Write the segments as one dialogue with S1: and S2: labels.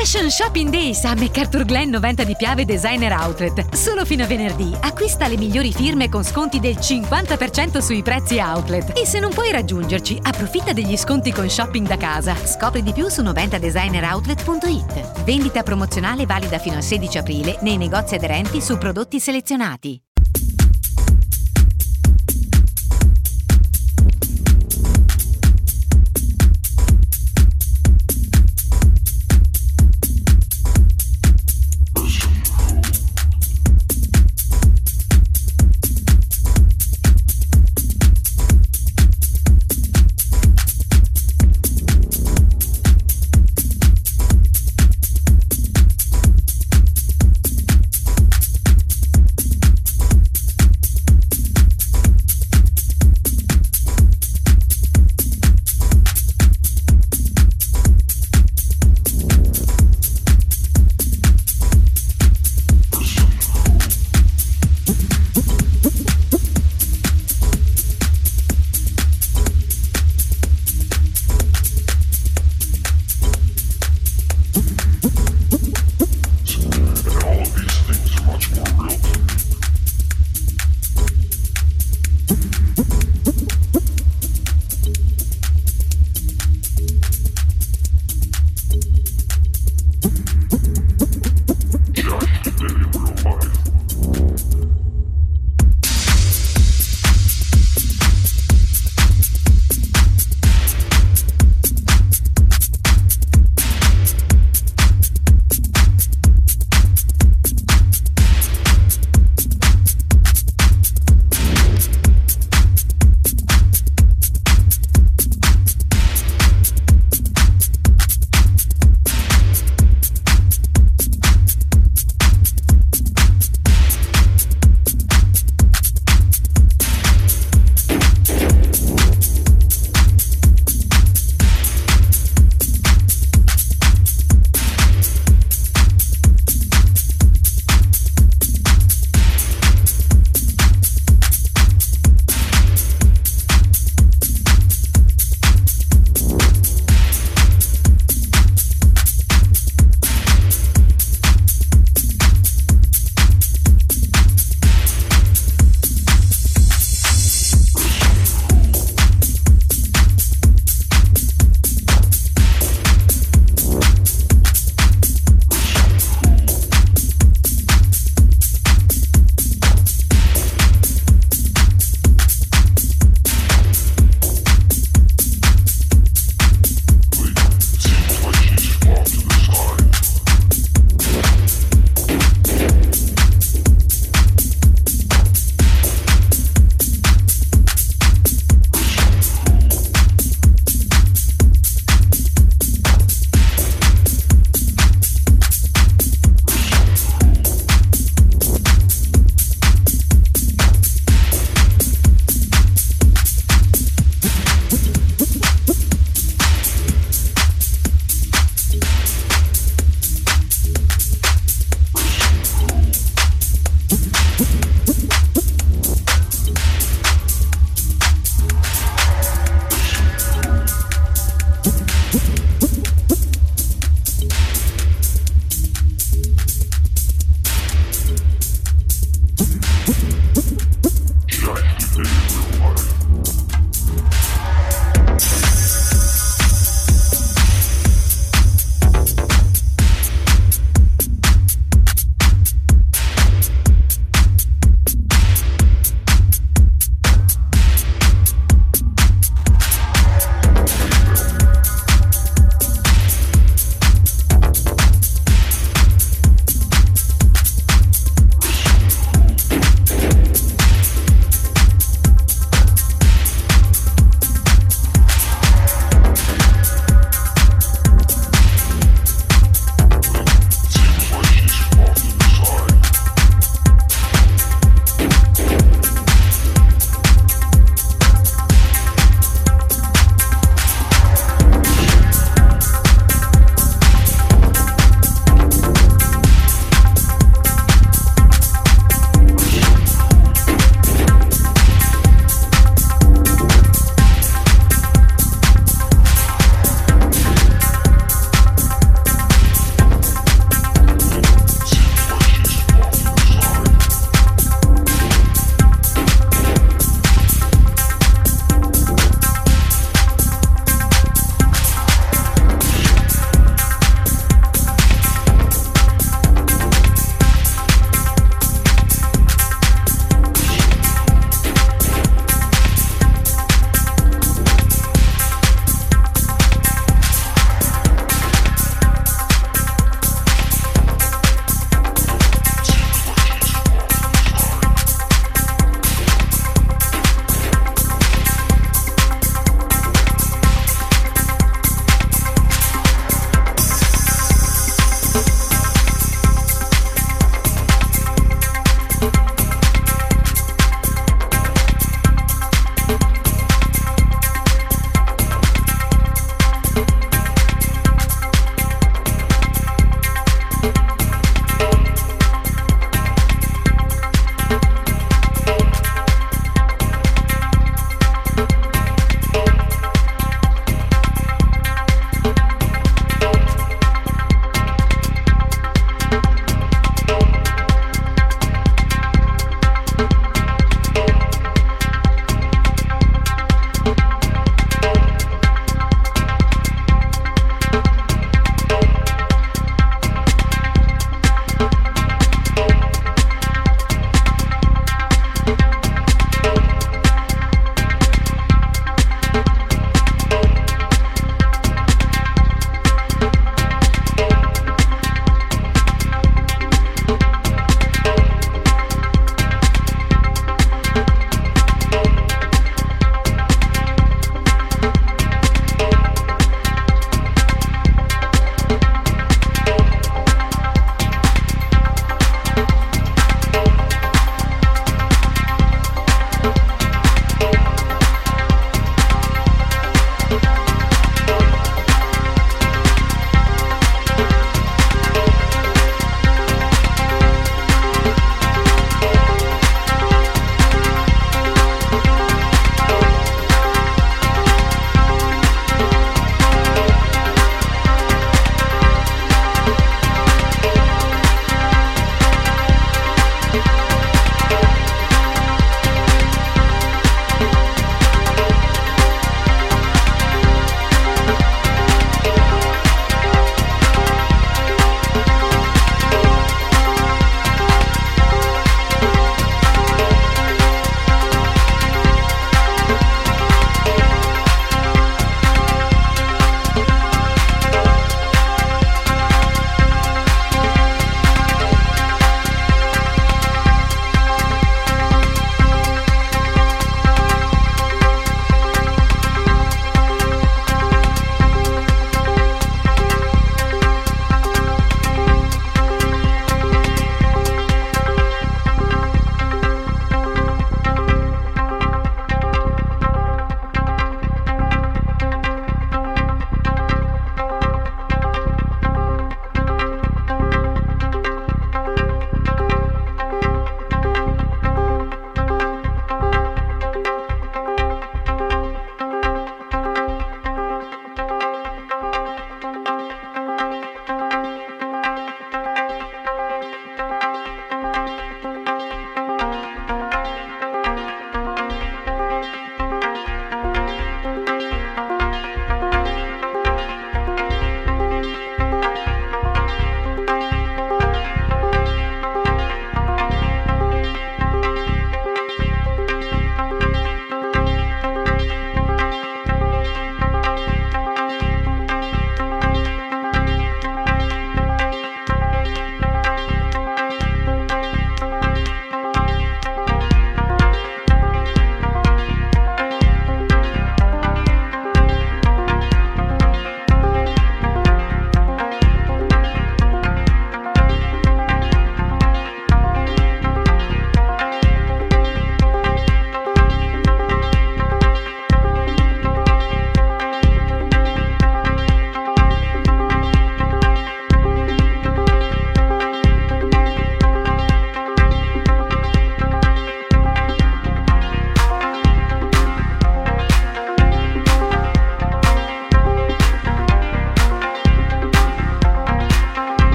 S1: Fashion Shopping Days a MacArthur Glen 90 di Piave Designer Outlet. Solo fino a venerdì. Acquista le migliori firme con sconti del 50% sui prezzi outlet. E se non puoi raggiungerci, approfitta degli sconti con shopping da casa. Scopri di più su 90designeroutlet.it. Vendita promozionale valida fino al 16 aprile nei negozi aderenti su prodotti selezionati.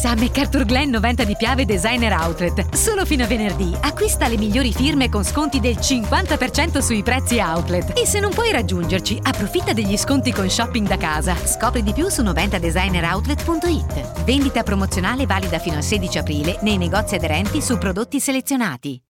S1: Days a MacArthur Glen 90 di Piave Designer Outlet. Solo fino a venerdì. Acquista le migliori firme con sconti del 50% sui prezzi outlet. E se non puoi raggiungerci, approfitta degli sconti con shopping da casa. Scopri di più su 90designeroutlet.it. Vendita promozionale valida fino al 16 aprile nei negozi aderenti su prodotti selezionati.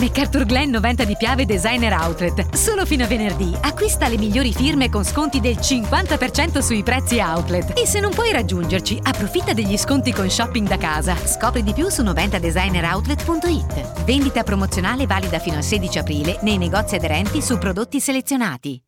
S1: MacArthur Glen 90 di Piave Designer Outlet. Solo fino a venerdì acquista le migliori firme con sconti del 50% sui prezzi outlet. E se non puoi raggiungerci, approfitta degli sconti con shopping da casa. Scopri di più su 90designeroutlet.it. Vendita promozionale valida fino al 16 aprile nei negozi aderenti su prodotti selezionati.